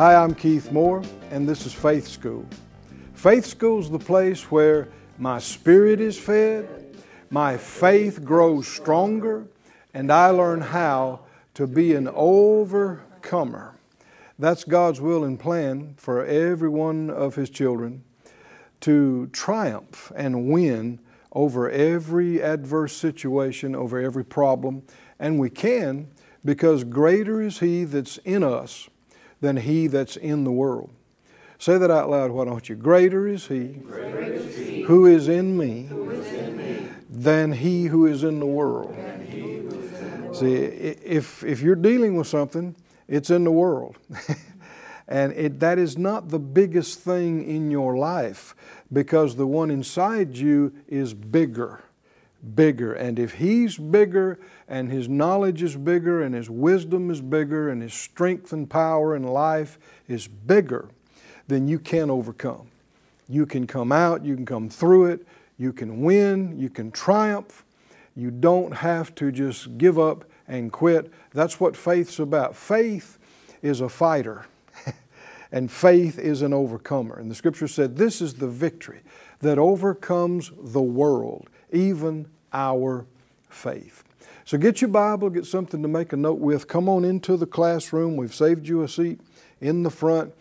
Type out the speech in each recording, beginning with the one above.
Hi, I'm Keith Moore, and this is Faith School. Faith School is the place where my spirit is fed, my faith grows stronger, and I learn how to be an overcomer. That's God's will and plan for every one of His children to triumph and win over every adverse situation, over every problem. And we can because greater is He that's in us than he that's in the world. Say that out loud, why don't you? Greater is he, is he who is in me, is in me than he who is in the world. See, if, if you're dealing with something, it's in the world. and it, that is not the biggest thing in your life because the one inside you is bigger bigger. And if He's bigger and His knowledge is bigger and His wisdom is bigger and His strength and power and life is bigger, then you can overcome. You can come out, you can come through it, you can win, you can triumph. You don't have to just give up and quit. That's what faith's about. Faith is a fighter. and faith is an overcomer. And the scripture said, This is the victory that overcomes the world, even our faith. So get your Bible, get something to make a note with. Come on into the classroom. We've saved you a seat in the front.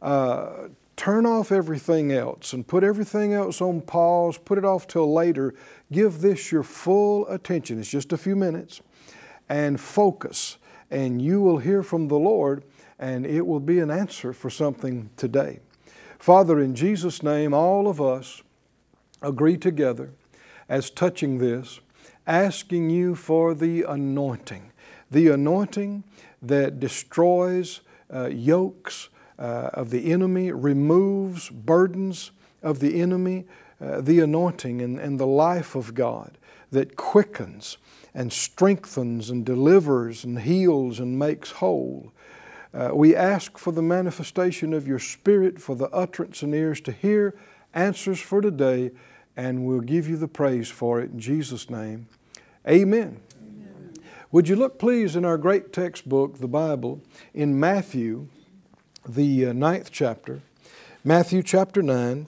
Uh, turn off everything else and put everything else on pause, put it off till later. Give this your full attention. It's just a few minutes. And focus, and you will hear from the Lord, and it will be an answer for something today. Father, in Jesus' name, all of us agree together as touching this, asking you for the anointing, the anointing that destroys uh, yokes uh, of the enemy, removes burdens of the enemy, uh, the anointing and, and the life of God that quickens and strengthens and delivers and heals and makes whole. Uh, we ask for the manifestation of your Spirit, for the utterance and ears to hear answers for today and we'll give you the praise for it in Jesus' name. Amen. Amen. Would you look, please, in our great textbook, the Bible, in Matthew, the uh, ninth chapter, Matthew chapter 9.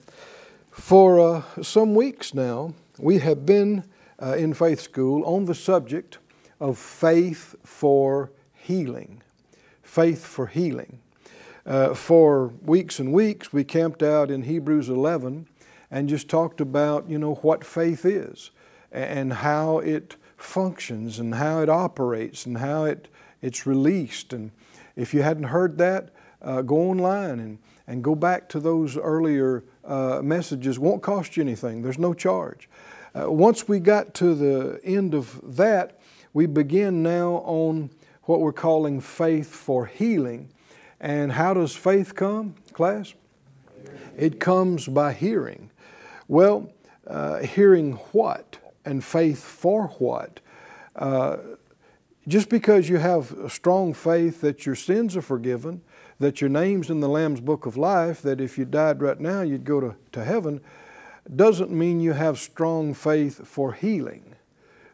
For uh, some weeks now, we have been uh, in faith school on the subject of faith for healing. Faith for healing. Uh, for weeks and weeks, we camped out in Hebrews 11 and just talked about, you know, what faith is and how it functions and how it operates and how it, it's released. And if you hadn't heard that, uh, go online and, and go back to those earlier uh, messages. Won't cost you anything, there's no charge. Uh, once we got to the end of that, we begin now on what we're calling faith for healing. And how does faith come, class? It comes by hearing. Well, uh, hearing what and faith for what? Uh, just because you have a strong faith that your sins are forgiven, that your name's in the Lamb's Book of Life, that if you died right now you'd go to, to heaven, doesn't mean you have strong faith for healing.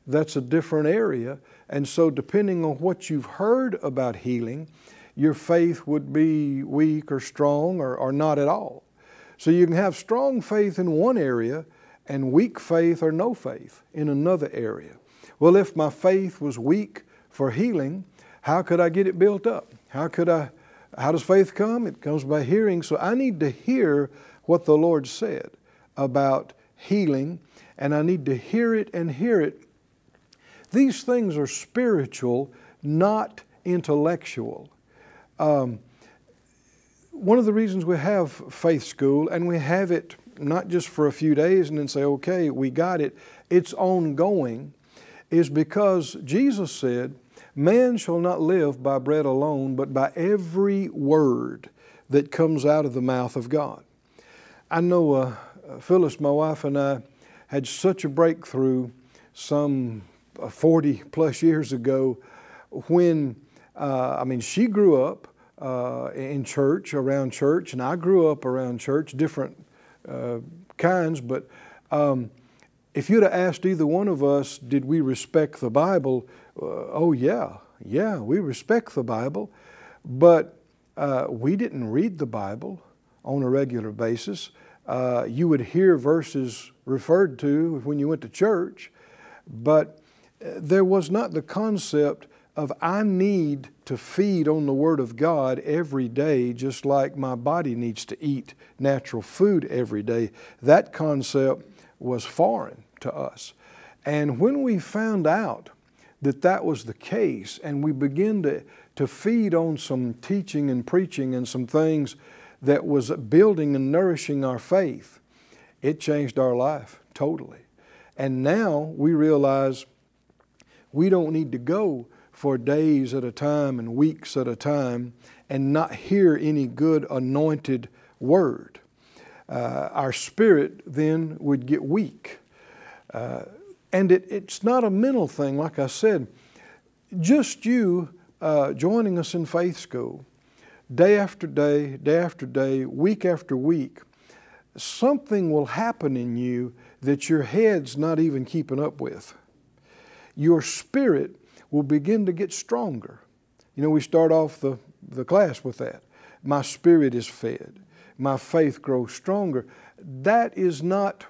That's a different area. And so, depending on what you've heard about healing, your faith would be weak or strong or, or not at all. So you can have strong faith in one area and weak faith or no faith in another area. Well, if my faith was weak for healing, how could I get it built up? How could I how does faith come? It comes by hearing. So I need to hear what the Lord said about healing, and I need to hear it and hear it. These things are spiritual, not intellectual. Um, one of the reasons we have faith school and we have it not just for a few days and then say, okay, we got it, it's ongoing, is because Jesus said, Man shall not live by bread alone, but by every word that comes out of the mouth of God. I know uh, Phyllis, my wife, and I had such a breakthrough some uh, 40 plus years ago when, uh, I mean, she grew up uh, in church, around church, and I grew up around church, different uh, kinds, but um, if you'd have asked either one of us, did we respect the Bible? Uh, oh, yeah, yeah, we respect the Bible, but uh, we didn't read the Bible on a regular basis. Uh, you would hear verses referred to when you went to church, but uh, there was not the concept of I need to feed on the Word of God every day, just like my body needs to eat natural food every day. That concept was foreign to us. And when we found out that that was the case, and we began to, to feed on some teaching and preaching and some things that was building and nourishing our faith, it changed our life totally. And now we realize we don't need to go for days at a time and weeks at a time and not hear any good anointed word. Uh, our spirit then would get weak. Uh, and it, it's not a mental thing, like I said. Just you uh, joining us in faith school, day after day, day after day, week after week, something will happen in you that your head's not even keeping up with. Your spirit will begin to get stronger. You know, we start off the, the class with that. My spirit is fed, my faith grows stronger. That is not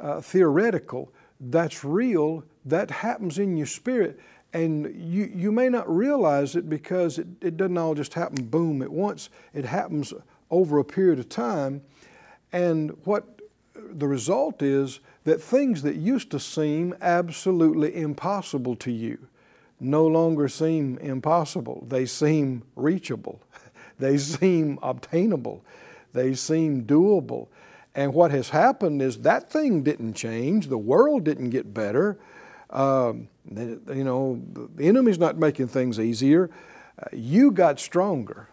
uh, theoretical that's real, that happens in your spirit. And you, you may not realize it because it, it doesn't all just happen boom at once. It happens over a period of time. And what the result is that things that used to seem absolutely impossible to you no longer seem impossible. They seem reachable, they seem obtainable, they seem doable. And what has happened is that thing didn't change. The world didn't get better. Um, you know, the enemy's not making things easier. Uh, you got stronger,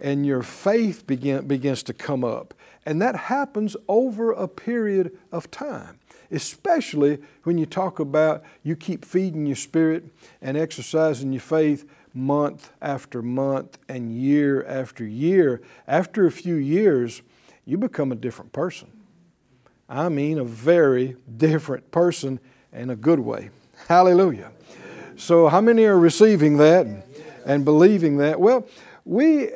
and your faith begin, begins to come up. And that happens over a period of time, especially when you talk about you keep feeding your spirit and exercising your faith month after month and year after year. After a few years, you become a different person. I mean, a very different person in a good way. Hallelujah. So, how many are receiving that and believing that? Well, we,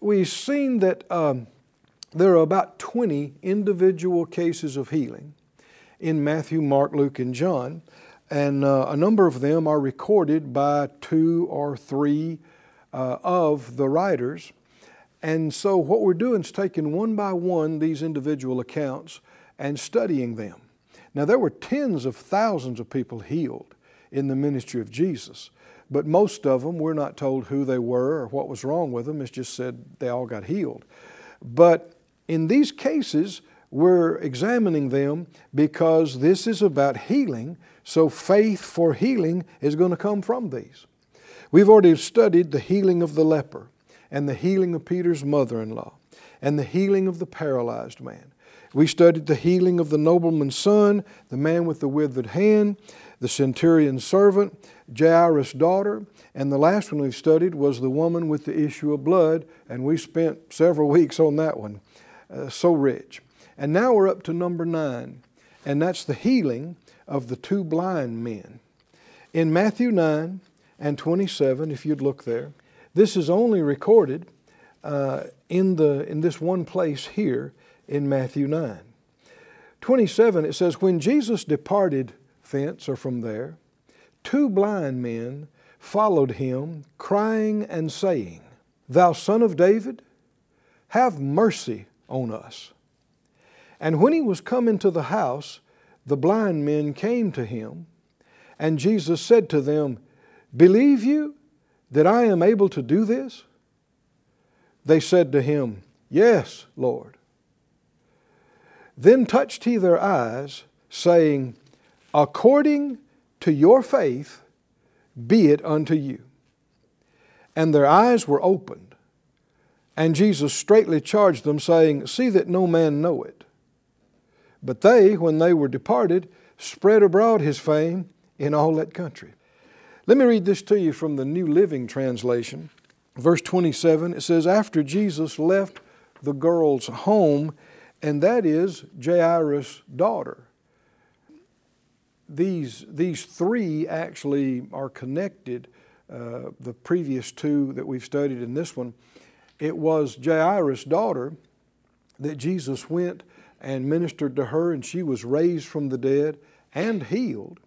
we've seen that um, there are about 20 individual cases of healing in Matthew, Mark, Luke, and John. And uh, a number of them are recorded by two or three uh, of the writers. And so, what we're doing is taking one by one these individual accounts and studying them. Now, there were tens of thousands of people healed in the ministry of Jesus, but most of them we're not told who they were or what was wrong with them. It's just said they all got healed. But in these cases, we're examining them because this is about healing, so faith for healing is going to come from these. We've already studied the healing of the leper and the healing of Peter's mother in law, and the healing of the paralyzed man. We studied the healing of the nobleman's son, the man with the withered hand, the centurion's servant, Jairus' daughter, and the last one we've studied was the woman with the issue of blood, and we spent several weeks on that one. Uh, so rich. And now we're up to number nine, and that's the healing of the two blind men. In Matthew 9 and 27, if you'd look there, this is only recorded uh, in, the, in this one place here in Matthew 9. 27, it says, When Jesus departed thence or from there, two blind men followed him, crying and saying, Thou son of David, have mercy on us. And when he was come into the house, the blind men came to him, and Jesus said to them, Believe you that I am able to do this? They said to him, Yes, Lord. Then touched he their eyes, saying, According to your faith, be it unto you. And their eyes were opened, And Jesus straightly charged them, saying, See that no man know it. But they, when they were departed, spread abroad his fame in all that country. Let me read this to you from the New Living Translation. Verse 27, it says, After Jesus left the girl's home, and that is Jairus' daughter. These, these three actually are connected, uh, the previous two that we've studied in this one. It was Jairus' daughter that Jesus went and ministered to her, and she was raised from the dead and healed.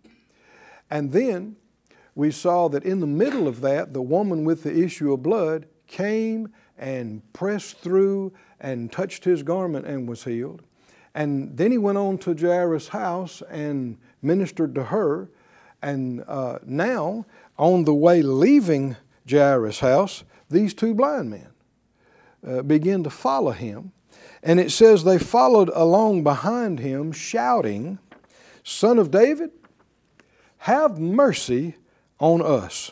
And then we saw that in the middle of that, the woman with the issue of blood came and pressed through and touched his garment and was healed. And then he went on to Jairus' house and ministered to her. And uh, now, on the way leaving Jairus' house, these two blind men uh, begin to follow him. And it says they followed along behind him, shouting, Son of David, have mercy on us.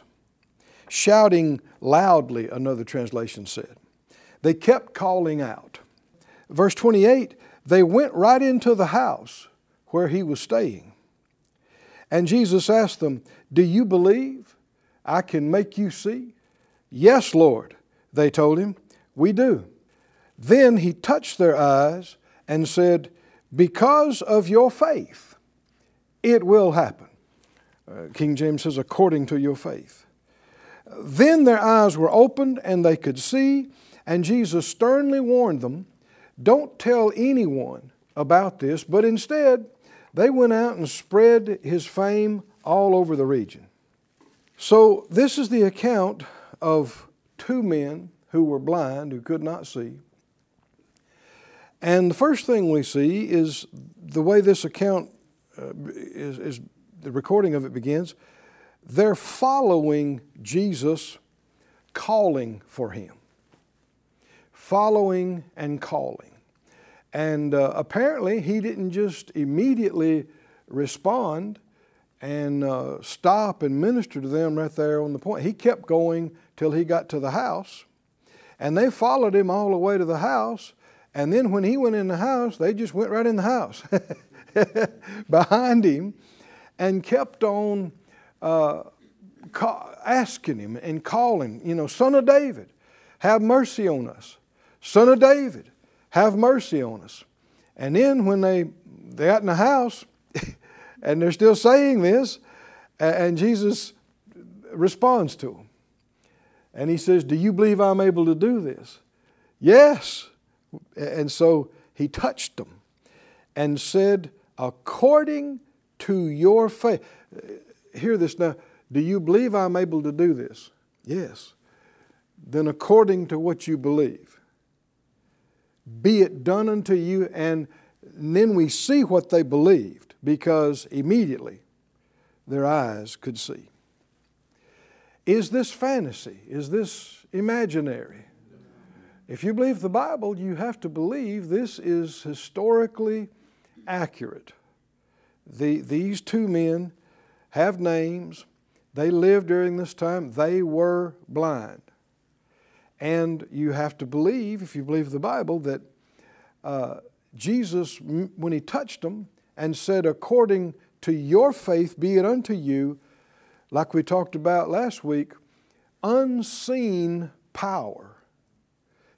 Shouting loudly, another translation said. They kept calling out. Verse 28 they went right into the house where he was staying. And Jesus asked them, Do you believe I can make you see? Yes, Lord, they told him. We do. Then he touched their eyes and said, Because of your faith, it will happen. Uh, King James says, according to your faith. Then their eyes were opened and they could see, and Jesus sternly warned them don't tell anyone about this, but instead they went out and spread his fame all over the region. So, this is the account of two men who were blind, who could not see. And the first thing we see is the way this account uh, is, is, the recording of it begins. They're following Jesus, calling for him. Following and calling. And uh, apparently, he didn't just immediately respond and uh, stop and minister to them right there on the point. He kept going till he got to the house. And they followed him all the way to the house. And then when he went in the house, they just went right in the house behind him and kept on uh, asking him and calling, you know, Son of David, have mercy on us. Son of David, have mercy on us. And then when they, they got in the house and they're still saying this, and Jesus responds to them. And he says, Do you believe I'm able to do this? Yes. And so he touched them and said, According to your faith. Hear this now. Do you believe I'm able to do this? Yes. Then, according to what you believe, be it done unto you. And then we see what they believed because immediately their eyes could see. Is this fantasy? Is this imaginary? If you believe the Bible, you have to believe this is historically accurate. The, these two men have names. They lived during this time. They were blind. And you have to believe, if you believe the Bible, that uh, Jesus, when he touched them and said, According to your faith be it unto you, like we talked about last week, unseen power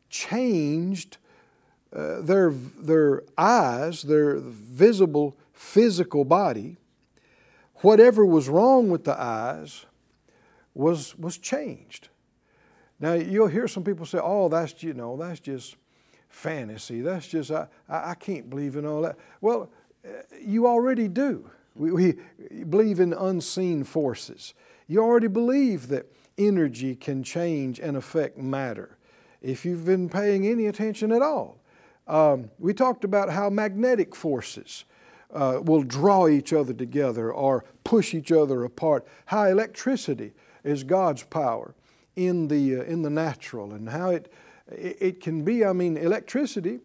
changed uh, their, their eyes, their visible physical body. Whatever was wrong with the eyes was, was changed. Now, you'll hear some people say, oh, that's, you know, that's just fantasy. That's just, I, I can't believe in all that. Well, uh, you already do. We, we believe in unseen forces. You already believe that energy can change and affect matter. If you've been paying any attention at all, um, we talked about how magnetic forces uh, will draw each other together or push each other apart. How electricity is God's power in the, uh, in the natural and how it, it can be. I mean, electricity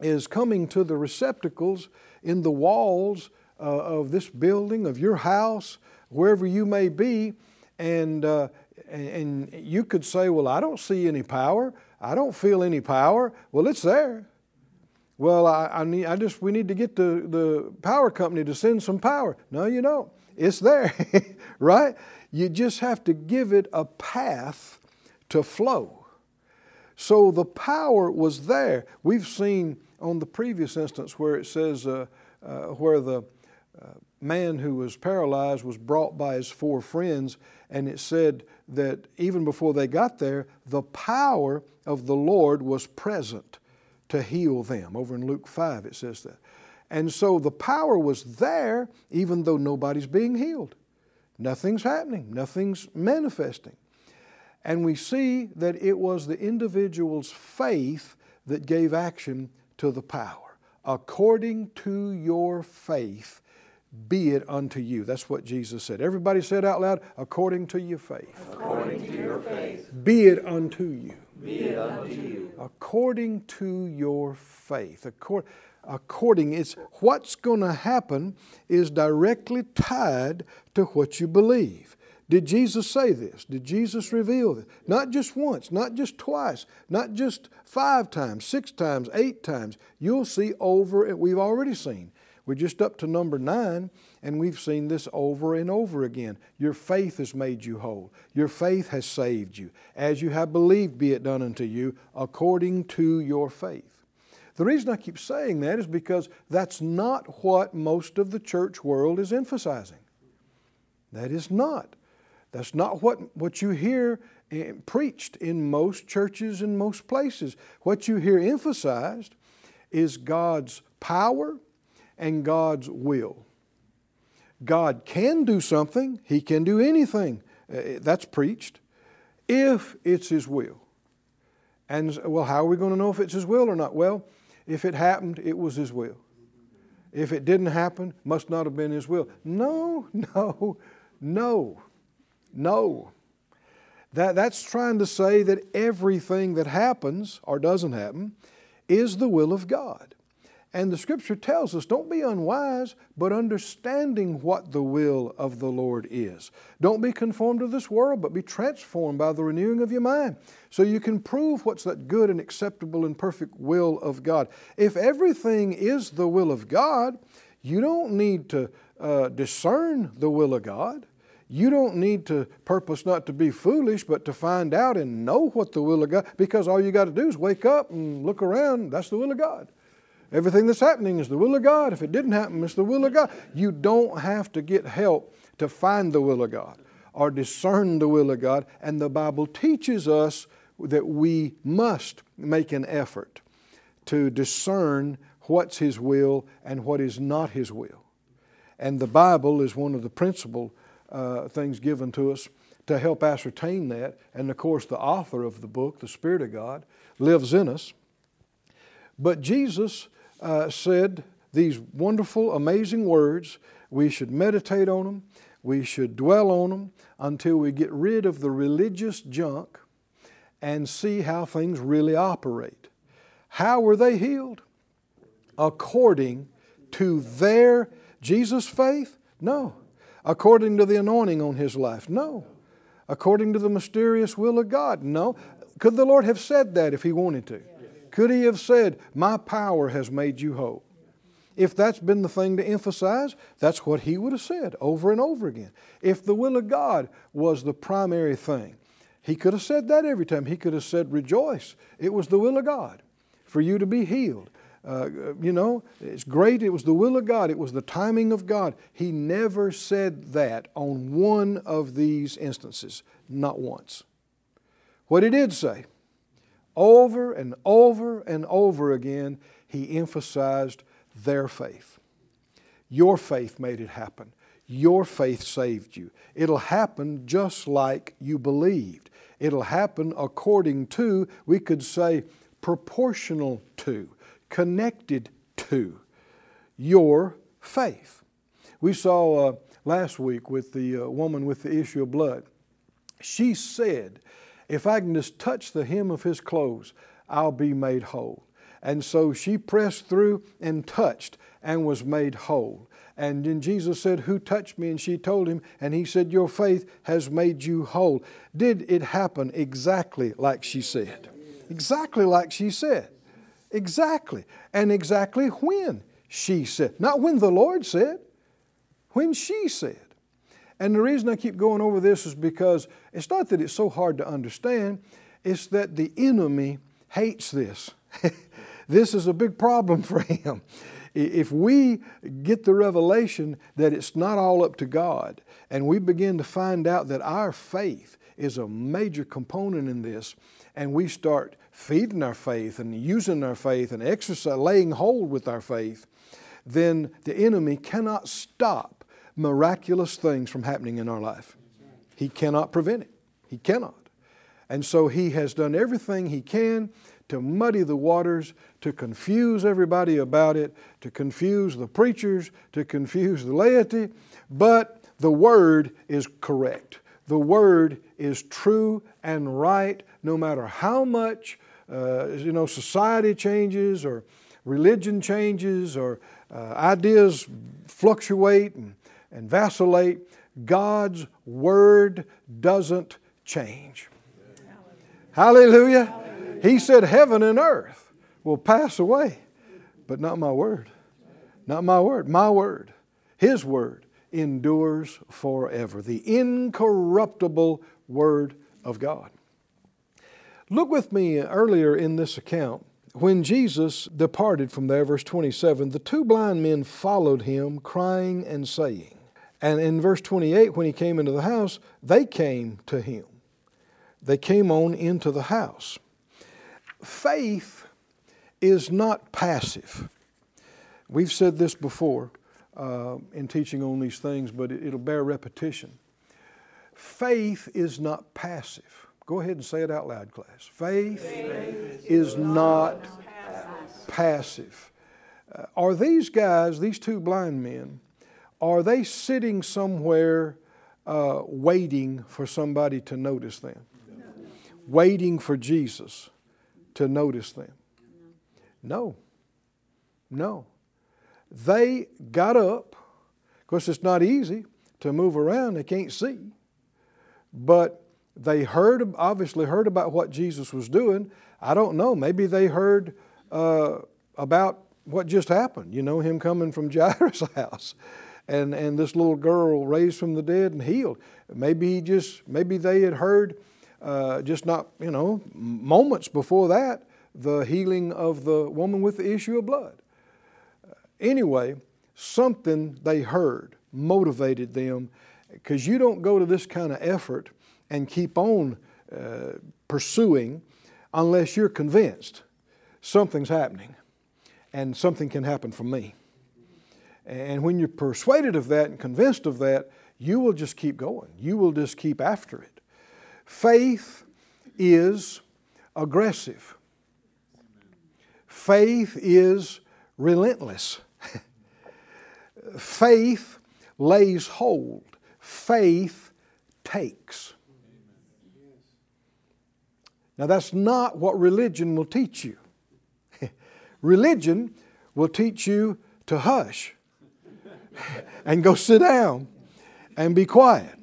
is coming to the receptacles in the walls uh, of this building, of your house, wherever you may be, and, uh, And, and you could say, well, I don't see any power. I don't feel any power. Well, it's there. Well, I, I, need, I just, we need to get the, the power company to send some power. No, you don't. It's there, right? You just have to give it a path to flow. So the power was there. We've seen on the previous instance where it says, uh, uh, where the uh, man who was paralyzed was brought by his four friends, and it said that even before they got there, the power of the Lord was present to heal them. Over in Luke 5, it says that. And so the power was there, even though nobody's being healed. Nothing's happening, nothing's manifesting. And we see that it was the individual's faith that gave action to the power. According to your faith, be it unto you. That's what Jesus said. Everybody said out loud, according to your faith. According to your faith. Be it unto you. Be it unto you. According to your faith. According, according it's what's going to happen is directly tied to what you believe. Did Jesus say this? Did Jesus reveal this? Not just once, not just twice, not just five times, six times, eight times. You'll see over, and we've already seen. We're just up to number nine, and we've seen this over and over again. Your faith has made you whole. Your faith has saved you. As you have believed, be it done unto you, according to your faith. The reason I keep saying that is because that's not what most of the church world is emphasizing. That is not. That's not what, what you hear eh, preached in most churches and most places. What you hear emphasized is God's power and God's will. God can do something, He can do anything. Eh, that's preached if it's His will. And well, how are we going to know if it's His will or not? Well, if it happened, it was His will. If it didn't happen, must not have been His will. No, no, no. No. That, that's trying to say that everything that happens or doesn't happen is the will of God. And the scripture tells us don't be unwise, but understanding what the will of the Lord is. Don't be conformed to this world, but be transformed by the renewing of your mind so you can prove what's that good and acceptable and perfect will of God. If everything is the will of God, you don't need to uh, discern the will of God. You don't need to purpose not to be foolish, but to find out and know what the will of God, because all you got to do is wake up and look around. That's the will of God. Everything that's happening is the will of God. If it didn't happen, it's the will of God. You don't have to get help to find the will of God or discern the will of God. And the Bible teaches us that we must make an effort to discern what's His will and what is not His will. And the Bible is one of the principal uh, things given to us to help ascertain that. And of course, the author of the book, the Spirit of God, lives in us. But Jesus uh, said these wonderful, amazing words. We should meditate on them, we should dwell on them until we get rid of the religious junk and see how things really operate. How were they healed? According to their Jesus faith? No according to the anointing on his life? No. According to the mysterious will of God? No. Could the Lord have said that if he wanted to? Could he have said, My power has made you whole? If that's been the thing to emphasize, that's what he would have said over and over again. If the will of God was the primary thing, he could have said that every time. He could have said, Rejoice. It was the will of God for you to be healed. Uh, you know, it's great. It was the will of God, it was the timing of God. He never said that on one of these instances, not once. What he did say, over and over and over again, he emphasized their faith. Your faith made it happen. Your faith saved you. It'll happen just like you believed. It'll happen according to, we could say, proportional to connected to your faith. We saw uh, last week with the uh, woman with the issue of blood. She said, If I can just touch the hem of his clothes, I'll be made whole. And so she pressed through and touched and was made whole. And then Jesus said, Who touched me? And she told him, and he said, Your faith has made you whole. Did it happen exactly like she said? Exactly like she said. Exactly. And exactly when she said. Not when the Lord said, when she said. And the reason I keep going over this is because it's not that it's so hard to understand, it's that the enemy hates this. this is a big problem for him. If we get the revelation that it's not all up to God, and we begin to find out that our faith is a major component in this, and we start feeding our faith and using our faith and exercise, laying hold with our faith, then the enemy cannot stop miraculous things from happening in our life. He cannot prevent it. He cannot. And so he has done everything he can to muddy the waters, to confuse everybody about it, to confuse the preachers, to confuse the laity. But the Word is correct. The Word is true and right no matter how much uh, you know, society changes or religion changes or uh, ideas fluctuate and, and vacillate. God's Word doesn't change. Hallelujah. Hallelujah. He said, Heaven and earth will pass away, but not my word. Not my word. My word, His word, endures forever. The incorruptible word of God. Look with me earlier in this account. When Jesus departed from there, verse 27, the two blind men followed him, crying and saying. And in verse 28, when he came into the house, they came to him. They came on into the house faith is not passive. We've said this before uh, in teaching on these things, but it, will bear repetition. Faith is not passive. Go ahead and say it out loud, class. Faith, Faith is, is not passive. passive. Uh, are these guys, these two blind men, are they sitting somewhere uh, waiting for somebody to notice them? No. Waiting for Jesus? to notice them? No. No. They got up. Of course, it's not easy to move around, they can't see. But they heard, obviously, heard about what Jesus was doing. I don't know, maybe they heard uh, about what just happened, you know, him coming from Jairus' house. And, and this little girl raised from the dead and healed. Maybe he just, maybe they had heard uh, just not, you know, moments before that, the healing of the woman with the issue of blood. Anyway, something they heard motivated them because you don't go to this kind of effort and keep on uh, pursuing unless you're convinced something's happening and something can happen for me. And when you're persuaded of that and convinced of that, you will just keep going. You will just keep after it. Faith is aggressive. Faith is relentless. Faith lays hold. Faith takes. Now, that's not what religion will teach you. religion will teach you to hush and go sit down and be quiet,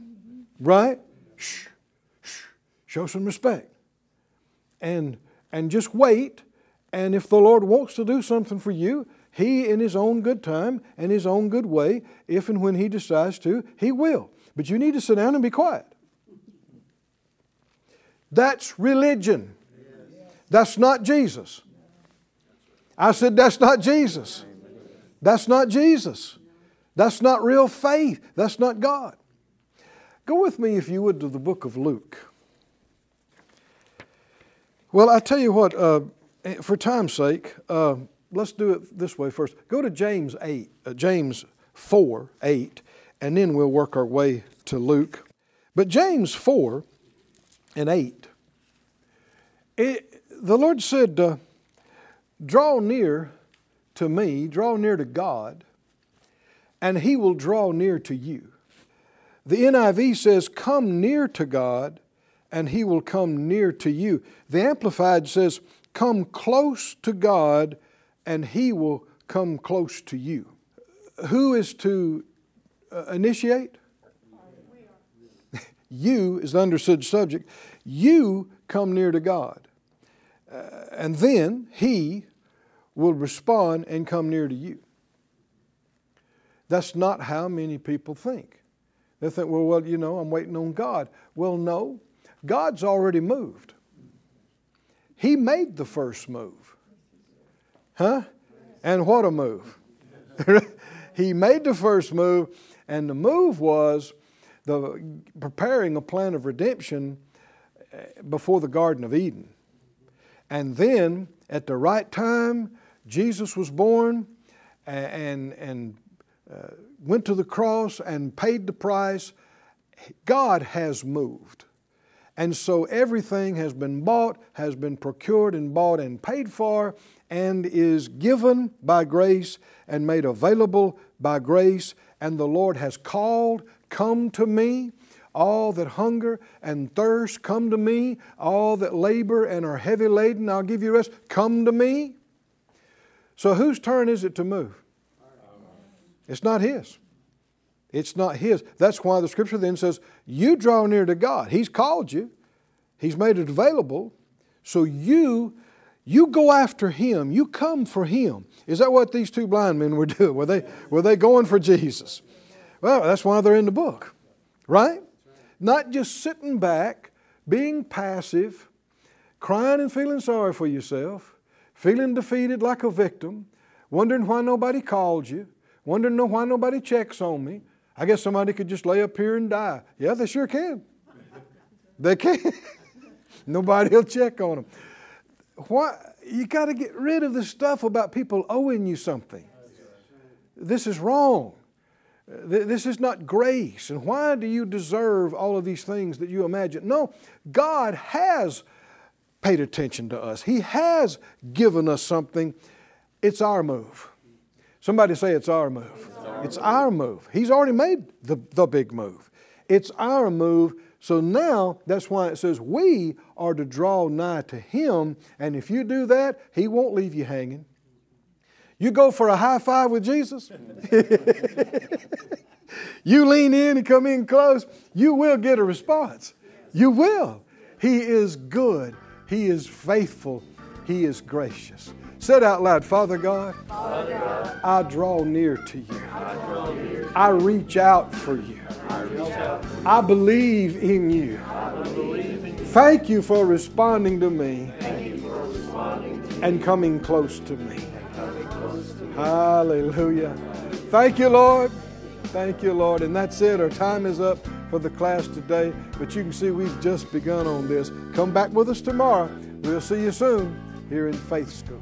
right? Shh. Show some respect. And, and just wait. And if the Lord wants to do something for you, He, in His own good time and His own good way, if and when He decides to, He will. But you need to sit down and be quiet. That's religion. That's not Jesus. I said, That's not Jesus. That's not Jesus. That's not real faith. That's not God. Go with me, if you would, to the book of Luke. Well, I tell you what, uh, for time's sake, uh, let's do it this way first. Go to James 8, uh, James 4, 8, and then we'll work our way to Luke. But James 4 and 8, it, the Lord said, uh, Draw near to me, draw near to God, and He will draw near to you. The NIV says, Come near to God, and he will come near to you. The Amplified says, come close to God and He will come close to you. Who is to uh, initiate? you is the understood subject. You come near to God. Uh, and then He will respond and come near to you. That's not how many people think. They think, well, well, you know, I'm waiting on God. Well, no, God's already moved. He made the first move. Huh? And what a move. he made the first move, and the move was the preparing a plan of redemption eh, before the Garden of Eden. And then at the right time, Jesus was born and, and uh, went to the cross and paid the price. God has moved. And so everything has been bought, has been procured and bought and paid for, and is given by grace and made available by grace. And the Lord has called, Come to me. All that hunger and thirst, come to me. All that labor and are heavy laden, I'll give you rest. Come to me. So, whose turn is it to move? It's not His. It's not His. That's why the scripture then says, You draw near to God. He's called you, He's made it available. So you, you go after Him. You come for Him. Is that what these two blind men were doing? Were they, were they going for Jesus? Well, that's why they're in the book, right? Not just sitting back, being passive, crying and feeling sorry for yourself, feeling defeated like a victim, wondering why nobody called you, wondering why nobody checks on me, I guess somebody could just lay up here and die. Yeah, they sure can. They can. Nobody will check on them. Why? You got to get rid of the stuff about people owing you something. This is wrong. This is not grace. And why do you deserve all of these things that you imagine? No, God has paid attention to us, He has given us something. It's our move. Somebody say it's our move. It's our move. He's already made the, the big move. It's our move. So now that's why it says we are to draw nigh to Him. And if you do that, He won't leave you hanging. You go for a high five with Jesus. you lean in and come in close, you will get a response. You will. He is good. He is faithful. He is gracious. Said out loud, Father God, Father God I, draw near to you. I, near I reach out for you. I, believe in you. Thank you for responding to me, to and coming to. Close to me. Hallelujah. Thank you, Lord. Thank you, Lord. And that's it. Our time is up for the class today, but you can see we've just begun on this. Come back with us tomorrow. We'll see you soon here in Faith School.